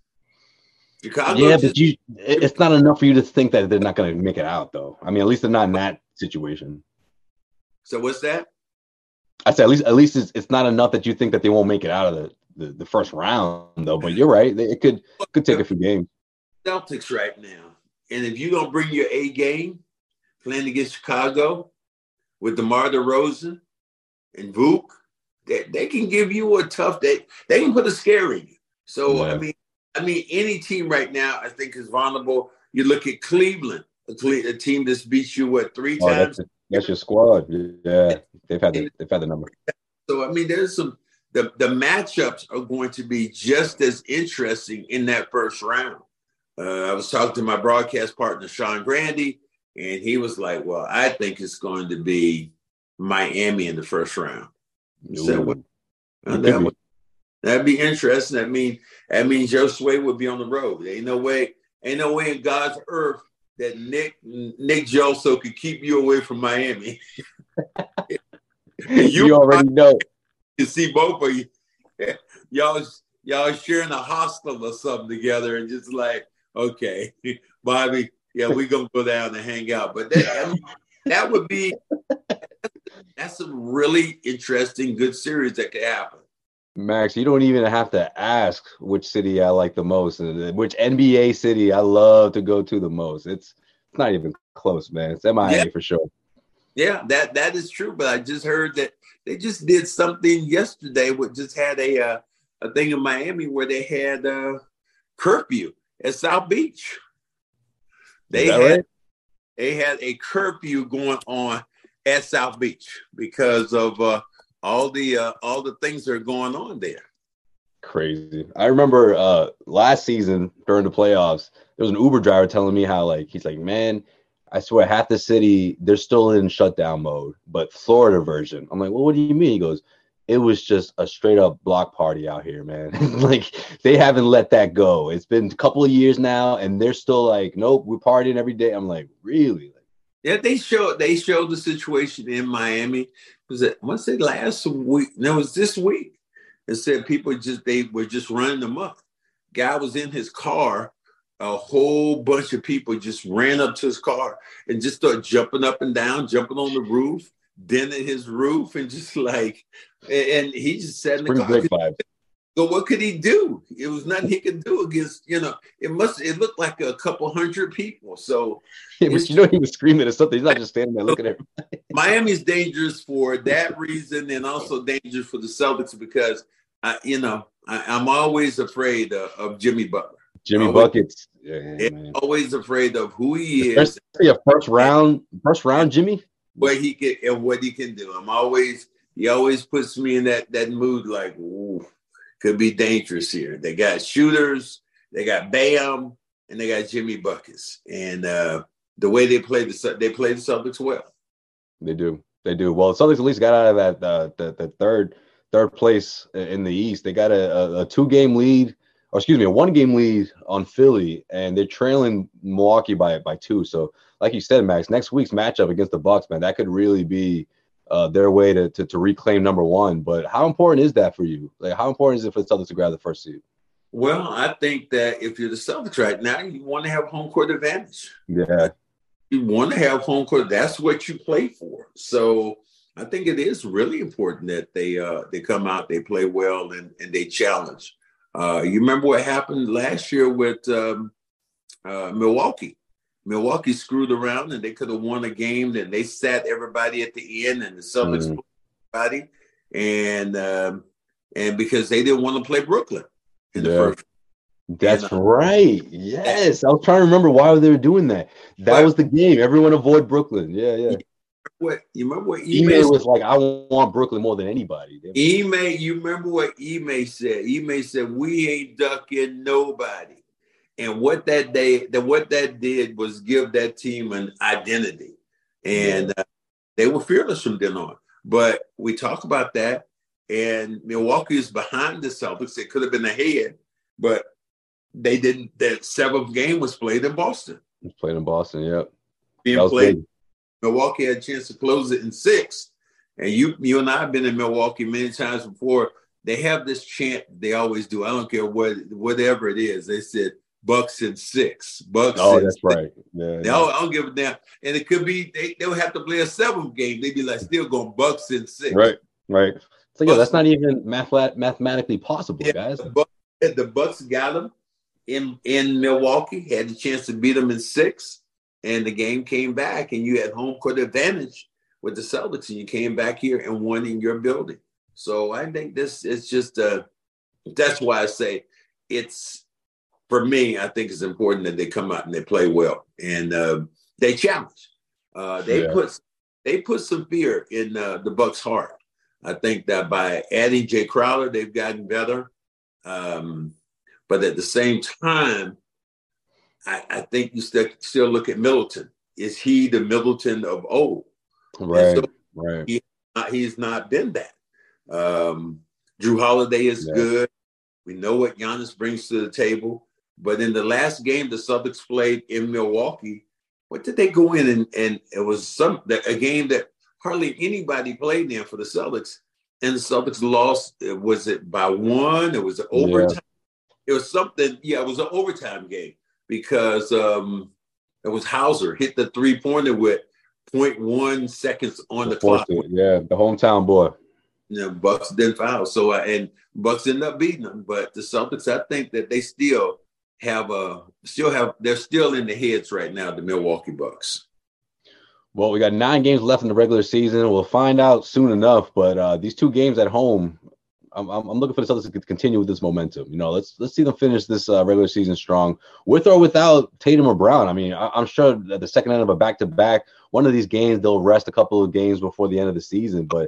Chicago. Yeah, but you, it's not enough for you to think that they're not going to make it out, though. I mean, at least they're not in that situation. So what's that? I said at least at least it's, it's not enough that you think that they won't make it out of the, the, the first round, though. But you're right; it could could take a few games. Celtics right now, and if you don't bring your A game, playing against Chicago with DeMar DeRozan and Vuk, they, they can give you a tough day. They can put a scare in you. So yeah. I mean, I mean, any team right now, I think is vulnerable. You look at Cleveland, a, a team that's beat you what three oh, times. That's, that's, your squad. Yeah, they've had the, they've had the number. So I mean, there's some the the matchups are going to be just as interesting in that first round. Uh, I was talking to my broadcast partner Sean Grandy, and he was like, "Well, I think it's going to be Miami in the first round." So, well, that that'd be interesting. I mean, that means Josue would be on the road. Ain't no way, ain't no way in God's earth that Nick Nick Gelso could keep you away from Miami. you, you, already know. You see both of you. y'all y'all sharing a hostel or something together, and just like, okay, Bobby, yeah, we're gonna go down and hang out. But that, I mean, that would be that's a really interesting, good series that could happen. Max, you don't even have to ask which city I like the most and which NBA city I love to go to the most. It's it's not even close, man. It's MIA yeah. for sure. Yeah, that that is true. But I just heard that they just did something yesterday. With just had a uh, a thing in Miami where they had uh, curfew at South Beach. They had right? they had a curfew going on at South Beach because of uh, all the uh, all the things that are going on there. Crazy. I remember uh, last season during the playoffs, there was an Uber driver telling me how like he's like, man, I swear half the city they're still in shutdown mode, but Florida version. I'm like, well, what do you mean? He goes, it was just a straight up block party out here, man. like they haven't let that go. It's been a couple of years now, and they're still like, nope, we're partying every day. I'm like, really? Yeah, they showed they showed the situation in Miami. Was it once it last week? No, it was this week. It said people just they were just running them up. Guy was in his car. A whole bunch of people just ran up to his car and just started jumping up and down, jumping on the roof, denting his roof, and just like, and he just sat in the car. So what could he do? It was nothing he could do against, you know, it must it looked like a couple hundred people. So yeah, but you know he was screaming at something. He's not just standing there looking at everybody. Miami's dangerous for that reason and also dangerous for the Celtics because I, you know, I, am always afraid of, of, Jimmy Butler. Jimmy always, Buckets. Yeah, always afraid of who he is. A first round, first round Jimmy. What he can and what he can do. I'm always he always puts me in that that mood like, ooh could be dangerous here. They got shooters, they got Bam, and they got Jimmy Buckets. And uh, the way they play the they play the Celtics well. They do. They do. Well, the Celtics at least got out of that uh, the, the third third place in the East. They got a, a, a two game lead, or excuse me, a one game lead on Philly, and they're trailing Milwaukee by by two. So, like you said, Max, next week's matchup against the Bucks, man, that could really be uh, their way to, to, to reclaim number one. But how important is that for you? Like, how important is it for the Celtics to grab the first seed? Well, I think that if you're the Celtics right now, you want to have home court advantage. Yeah, you want to have home court. That's what you play for. So I think it is really important that they uh, they come out, they play well, and and they challenge. Uh, you remember what happened last year with um, uh, Milwaukee? Milwaukee screwed around and they could have won a game. And they sat everybody at the end, and the Celtics mm. everybody, and um, and because they didn't want to play Brooklyn in the first. That's and, uh, right. Yes, I was trying to remember why they were doing that. That was the game. Everyone avoid Brooklyn. Yeah, yeah. What you remember? What Ime was like, I want Brooklyn more than anybody. Ime, you remember what Ime said? Ime said, "We ain't ducking nobody." And what that day, that what that did was give that team an identity, and uh, they were fearless from then on. But we talk about that, and Milwaukee is behind the Celtics. It could have been ahead, but they didn't. That seventh game was played in Boston. Played in Boston, yep. Being played. Big. Milwaukee had a chance to close it in six. And you, you and I have been in Milwaukee many times before. They have this chant they always do. I don't care what whatever it is. They said Bucks in six. Bucks. Oh, that's six. right. Yeah, yeah. I, don't, give a damn. And it could be they they would have to play a seventh game. They'd be like still going Bucks in six. Right. Right. So yeah, that's not even math- mathematically possible, yeah, guys. The Bucks, the Bucks got them in in Milwaukee. Had the chance to beat them in six, and the game came back, and you had home court advantage with the Celtics, and you came back here and won in your building. So I think this is just uh that's why I say it's for me. I think it's important that they come out and they play well and uh, they challenge. Uh, they yeah. put they put some fear in uh, the Bucks' heart. I think that by adding Jae Crowder, they've gotten better. Um, but at the same time, I, I think you still still look at Middleton. Is he the Middleton of old? Right. So right. He, he's not been that. Um, Jrue Holiday is yeah. good. We know what Giannis brings to the table. But in the last game the Celtics played in Milwaukee, what did they go in and, and it was some a game that hardly anybody played in for the Celtics, and the Celtics lost. Was it by one? It was overtime. Yeah. It was something. Yeah, it was an overtime game because um, it was Hauser hit the three pointer with 0.1 seconds on the clock. Yeah, the hometown boy. Know, Bucks didn't foul. So uh, and Bucks ended up beating them. But the Celtics, I think that they still have a still have they're still in the heads right now, the Milwaukee Bucks. Well, we got nine games left in the regular season. We'll find out soon enough. But uh, these two games at home, I'm, I'm, looking for the Celtics to continue with this momentum. You know, let's let's see them finish this uh, regular season strong, with or without Tatum or Brown. I mean, I, am sure at the second end of a back to back, one of these games they'll rest a couple of games before the end of the season. But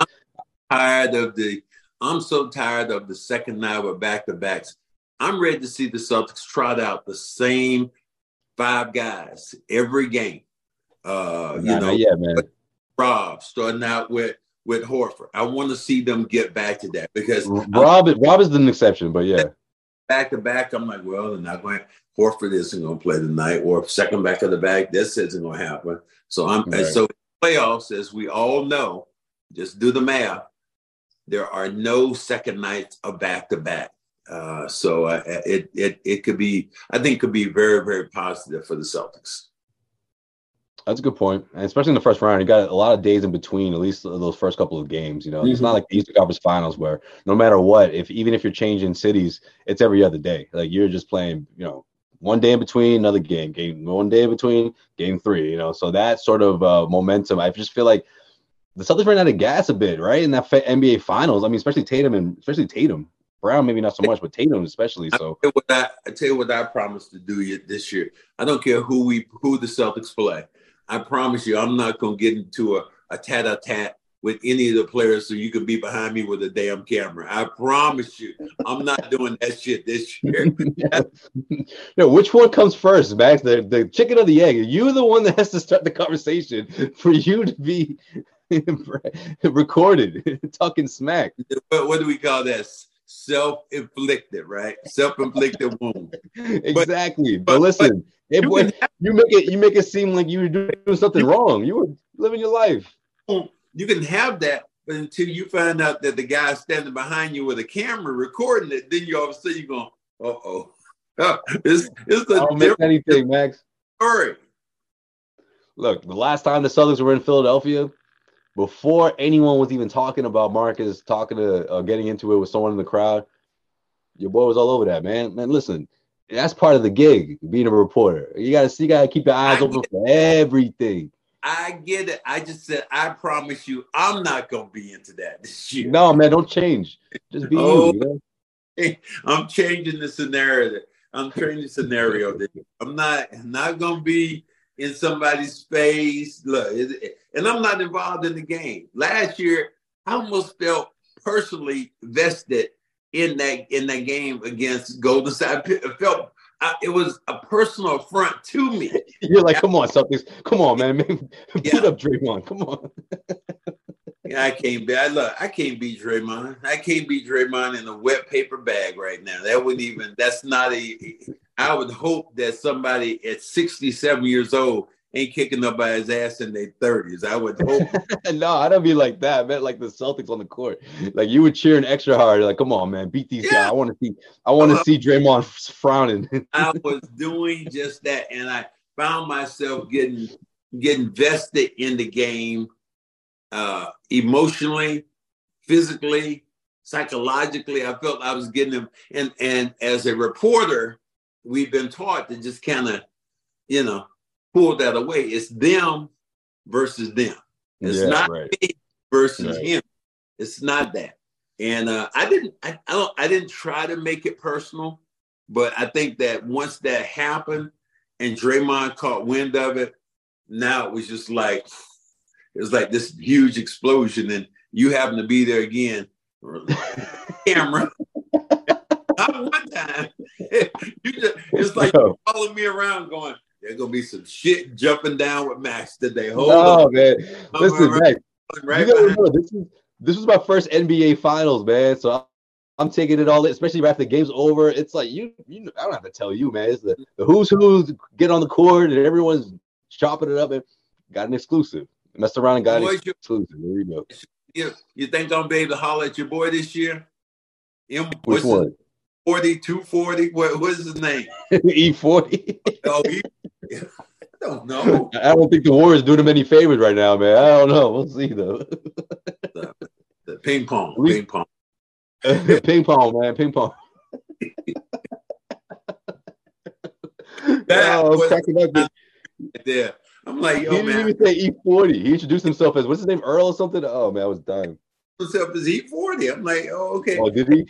I'm tired of the, I'm so tired of the second night of a back to backs. I'm ready to see the Celtics trot out the same five guys every game. Uh, you know, yeah, man. Rob starting out with with Horford. I want to see them get back to that because Rob, I'm, Rob is an exception, but yeah, back to back. I'm like, well, they're not going. Horford isn't going to play tonight, or second back of the back. This isn't going to happen. So I'm right. so playoffs, as we all know, just do the math. There are no second nights of back to back. Uh, so uh, it it it could be, I think, could be very very positive for the Celtics. That's a good point, and especially in the first round, you got a lot of days in between. At least those first couple of games, you know, mm-hmm. it's not mm-hmm. like the Eastern Conference Finals where no matter what, if even if you're changing cities, it's every other day. Like you're just playing, you know, one day in between another game, game one day in between game three. You know, so that sort of uh, momentum, I just feel like the Celtics ran out of gas a bit, right, in that NBA Finals. I mean, especially Tatum and especially Tatum. Brown maybe not so much, but Tatum especially. So I tell, I, I tell you what I promised to do you this year. I don't care who we who the Celtics play. I promise you, I'm not going to get into a, a tat-a-tat with any of the players so you can be behind me with a damn camera. I promise you, I'm not doing that shit this year. no, which one comes first, Max? The, the chicken or the egg? You the one that has to start the conversation for you to be recorded, talking smack. What, what do we call this? Self-inflicted, right? Self-inflicted wound. exactly. But, but listen, but you, it, have, you make it you make it seem like you were doing something wrong. You were living your life. Oh, you can have that, but until you find out that the guy standing behind you with a camera recording it, then you all of a sudden you're going, uh-oh. it's it's a don't miss anything, Max. Story. Look, the last time the Celtics were in Philadelphia, before anyone was even talking about Marcus, talking to uh, getting into it with someone in the crowd, your boy was all over that, man. Man, listen, that's part of the gig, being a reporter. You gotta see, you gotta keep your eyes I open for everything. I get it. I just said, I promise you, I'm not gonna be into that this year. No, man, don't change. Just be oh, you. you know? I'm changing the scenario. I'm changing the scenario. I'm not I'm not gonna be in somebody's face. Look, and I'm not involved in the game. Last year, I almost felt personally vested in that in that game against Golden State. I felt I, it was a personal affront to me. You're like, come on, Celtics, come on, man, beat yeah. up Draymond, come on. Yeah, I can't be. I look. I can't beat Draymond. I can't beat Draymond in a wet paper bag right now. That wouldn't even. That's not a. I would hope that somebody at 67 years old ain't kicking nobody's ass in their 30s. I would hope. no, I don't be like that, man. Like the Celtics on the court. Like you were cheering extra hard. Like, come on, man, beat these yeah. guys. I want to see. I want to uh, see Draymond frowning. I was doing just that, and I found myself getting getting vested in the game uh, emotionally, physically, psychologically. I felt I was getting them. And and as a reporter, we've been taught to just kind of, you know, pull that away. It's them versus them. It's yeah, not right. me versus right. him. It's not that. And uh, I didn't. I, I don't. I didn't try to make it personal, but I think that once that happened and Draymond caught wind of it, now it was just like it was like this huge explosion, and you happen to be there again. Camera. Not one time. you just, it's like no. following me around going, there's gonna be some shit jumping down with Max today. Hold no, on. man. Listen, Max. Right you gotta know, this is this was my first NBA finals, man. So I'm, I'm taking it all in, especially after the game's over. It's like you, you I don't have to tell you, man. It's the, the who's who's get on the court and everyone's chopping it up and got an exclusive. Messed around and got it exclusive. There you go. You, you think I'm gonna be able to holler at your boy this year? M, Which one? 40, 240. What, what's his name? E40. oh, don't know. I don't think the Warriors doing him any favors right now, man. I don't know. We'll see though. the, the ping pong, ping pong, ping pong, man, ping pong. that oh, was cracking up there. I'm like, yo, he didn't man. even say E40. He introduced himself as what's his name, Earl or something. Oh man, I was dying. Himself as E40. I'm like, oh okay. Oh, did he?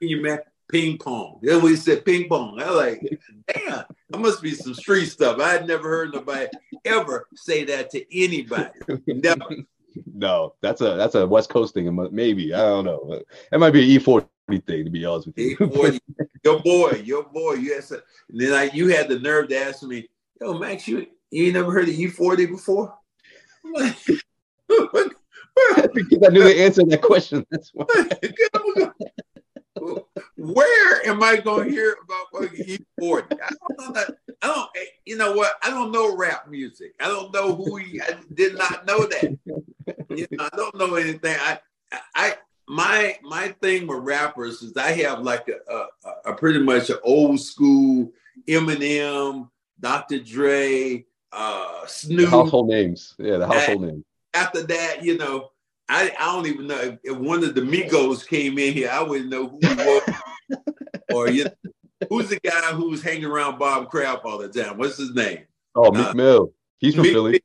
Can you man, ping pong. That's what he said, ping pong. I like, damn, that must be some street stuff. I had never heard nobody ever say that to anybody. Never. no, that's a that's a West Coast thing. Maybe I don't know. It might be an E40 thing to be honest with you. E40, your boy, your boy. You had some, then I, you had the nerve to ask me, yo, Max, you you ain't never heard of E40 before? because I knew the answer to that question. That's why. Where am I going to hear about E40? I don't know that. I don't. You know what? I don't know rap music. I don't know who he. I did not know that. You know, I don't know anything. I, I, my my thing with rappers is I have like a, a, a pretty much an old school Eminem, Dr. Dre, uh, Snoop. The household names. Yeah, the household names. After that, you know, I, I don't even know if, if, one of the Migos came in here, I wouldn't know who he was. or you, who's the guy who's hanging around Bob Kraft all the time? What's his name? Oh, Meek uh, Mill. He's from Meek, Philly. I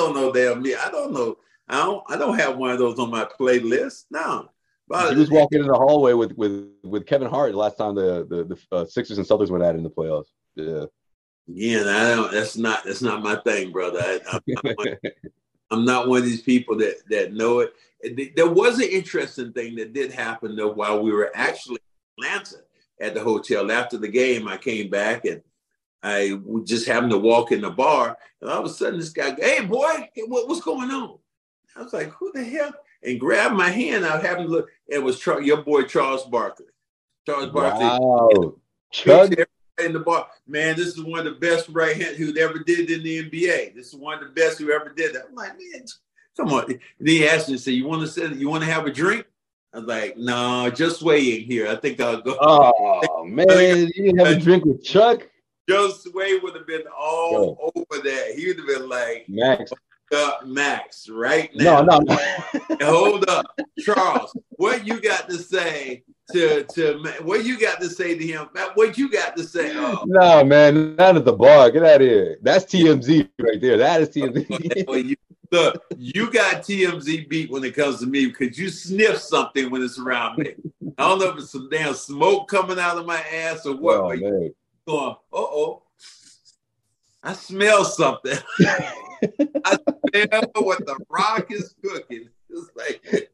don't know damn me. I don't know. I don't. I don't have one of those on my playlist. No. But, he was walking in the hallway with with with Kevin Hart last time the the, the uh, Sixers and Celtics went at it in the playoffs. Yeah. Again, I don't. That's not. That's not my thing, brother. I, I'm, not one, I'm, not one, of these people that that know it. There was an interesting thing that did happen though while we were actually in Atlanta at the hotel after the game. I came back and I just happened to walk in the bar, and all of a sudden this guy, hey boy, what, what's going on? I was like, who the hell? And grabbed my hand. I happened to look. It was Char- your boy Charles Barkley. Charles Barkley. Wow. Chuck in the bar. Man, this is one of the best right hand who ever did in the NBA. This is one of the best who ever did that. I'm like, man, come on. And he asked me, say, you want to say you want to have a drink? I was like, no, just waiting here. I think I'll go. Oh man, you didn't have a drink with Chuck? Josue would have been all Yo. over that. He would have been like Max. Up Max right now. No, no. Hold up, Charles. What you got to say to to what you got to say to him? What you got to say? Oh. No, man, not at the bar. Get out of here. That's TMZ right there. That is TMZ. look, you got TMZ beat when it comes to me because you sniff something when it's around me. I don't know if it's some damn smoke coming out of my ass or what. Oh, man. Going, uh oh, I smell something. I smell what the rock is cooking. It's like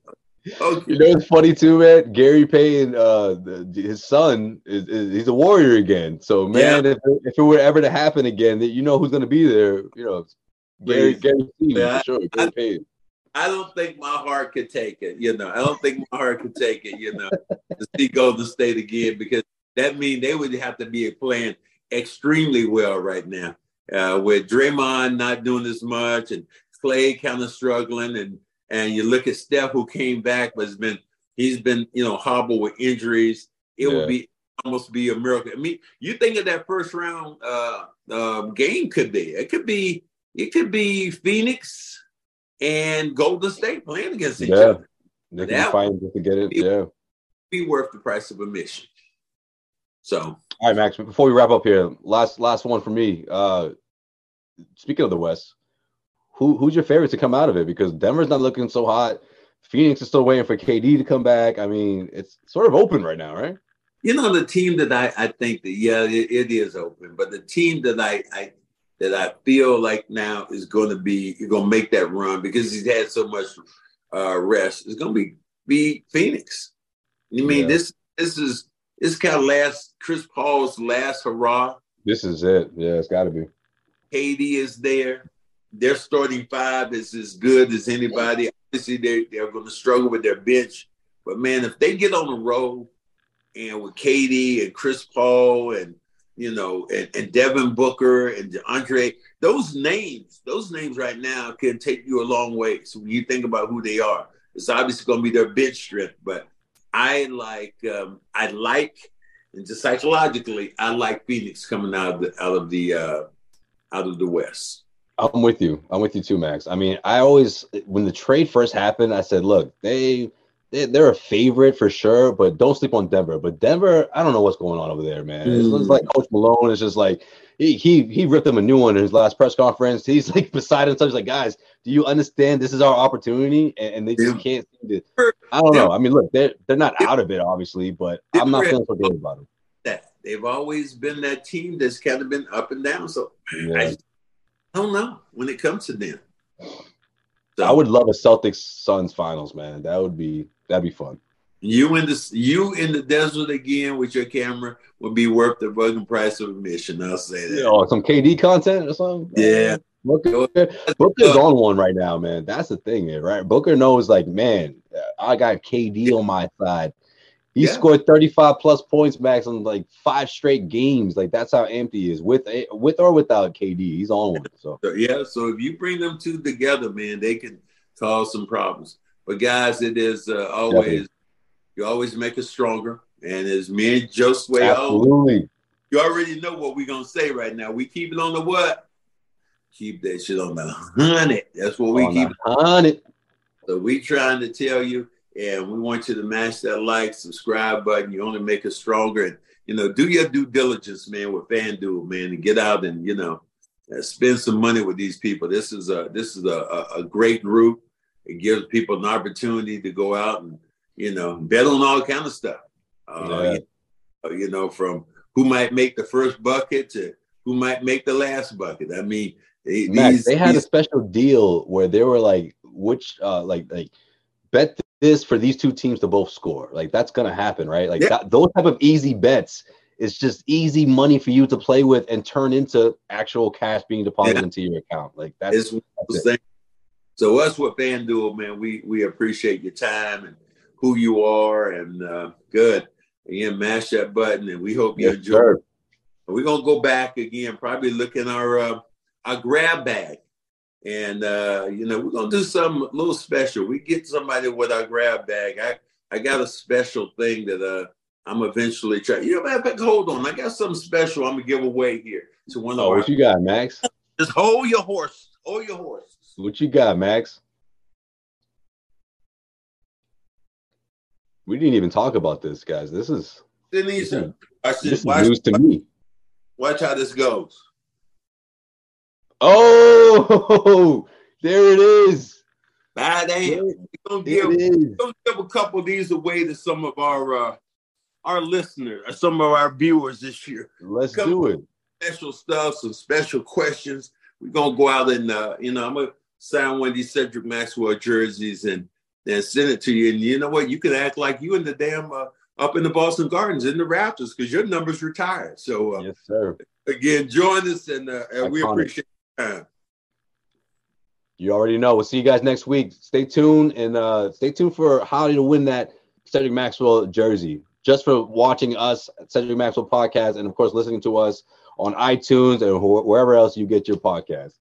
Okay. You know it's funny too, man. Gary Payton, uh, his son is, is, he's a warrior again. So man, yeah. if, if it were ever to happen again, that you know who's gonna be there. You know, Gary Gary Payton, yeah, for sure. Gary I, Payton. I don't think my heart could take it. You know, I don't think my heart could take it. You know, to see Golden State again because that means they would have to be playing extremely well right now. Uh, with Draymond not doing as much and Clay kind of struggling, and and you look at Steph who came back but has been he's been you know hobbled with injuries. It yeah. would be almost be a miracle. I mean, you think of that first round uh, uh, game could be it could be it could be Phoenix and Golden State playing against each yeah. other. They can find to get it. Yeah, be worth the price of admission. So, all right, Max. Before we wrap up here, last last one for me. Uh, speaking of the West, who who's your favorite to come out of it? Because Denver's not looking so hot. Phoenix is still waiting for KD to come back. I mean, it's sort of open right now, right? You know, the team that I, I think that yeah, it, it is open, but the team that I, I that I feel like now is going to be you're going to make that run because he's had so much uh, rest. It's going to be be Phoenix. You mean yeah. this this is this kind of last Chris Paul's last hurrah. This is it. Yeah, it's got to be. KD is there. Their starting five is as good as anybody. Obviously, they they're going to struggle with their bench, but man, if they get on the road and with KD and Chris Paul and you know, and, and Devin Booker and Andre, those names, those names right now can take you a long way. So when you think about who they are, it's obviously going to be their bench strength. But I like, um, I like, and just psychologically, I like Phoenix coming out of the out of the uh, out of the West. I'm with you. I'm with you too, Max. I mean, I always when the trade first happened, I said, look, they they they're a favorite for sure, but don't sleep on Denver. But Denver, I don't know what's going on over there, man. Mm. It's, like Coach Malone is just like he, he he ripped them a new one in his last press conference. He's like beside himself. He's like, guys, do you understand this is our opportunity? And, and they just yeah. can't seem to. I don't know. I mean, look, they're they're not out of it, obviously, but I'm not feeling so good about them. That they've always been that team that's kind of been up and down. So yeah. I, I don't know when it comes to them. So, I would love a Celtics Suns finals, man. That would be That'd be fun. You in the you in the desert again with your camera would be worth the fucking price of admission. I'll say that. Yeah, oh, some KD content or something. Yeah. Booker, Booker's on one right now, man. That's the thing, right? Booker knows, like, man, I got KD on my side. He yeah. scored 35 plus points max on like five straight games. Like that's how empty he is with with or without KD. He's on one. So yeah. So if you bring them two together, man, they can cause some problems. But guys, it is uh, always Definitely. you always make us stronger. And as me and Josue, absolutely, you already know what we're gonna say right now. We keep it on the what? Keep that shit on the hundred. That's what we keep on keep hundred. So we trying to tell you, and we want you to mash that like, subscribe button. You only make us stronger, and you know, do your due diligence, man, with FanDuel, man, and get out and you know, uh, spend some money with these people. This is a this is a, a, a great group. It gives people an opportunity to go out and you know bet on all kind of stuff. Uh, yeah. you, know, you know, from who might make the first bucket to who might make the last bucket. I mean, they, Max, these, they had these, a special deal where they were like, which uh, like like bet this for these two teams to both score. Like that's gonna happen, right? Like yeah. that, those type of easy bets. It's just easy money for you to play with and turn into actual cash being deposited yeah. into your account. Like that's, that's so us with FanDuel, man, we we appreciate your time and who you are, and uh, good. Again, mash that button, and we hope you yes, enjoy. We're gonna go back again, probably look in our uh, our grab bag, and uh, you know we're gonna do something a little special. We get somebody with our grab bag. I I got a special thing that uh I'm eventually trying. You know, fact, hold on, I got something special I'm gonna give away here to one of oh, our. What you got, Max? Just hold your horse. Hold your horse. What you got, Max? We didn't even talk about this, guys. This is Denise. This is, this is watch, news to me. Watch how this goes. Oh, there it is. Ah, damn. We're gonna, give, we're gonna give a couple of these away to some of our uh, our listeners, or some of our viewers this year. Let's do it. Special stuff, some special questions. We're gonna go out and uh, you know, I'm gonna sign one of these Cedric Maxwell jerseys and then send it to you. And you know what? You can act like you in the damn uh, up in the Boston Gardens in the Raptors because your number's retired. So uh, yes, sir. Again, join us and, uh, and we appreciate. You already know. We'll see you guys next week. Stay tuned and uh, stay tuned for how to win that Cedric Maxwell jersey. Just for watching us, Cedric Maxwell podcast, and of course listening to us on iTunes and wh- wherever else you get your podcast.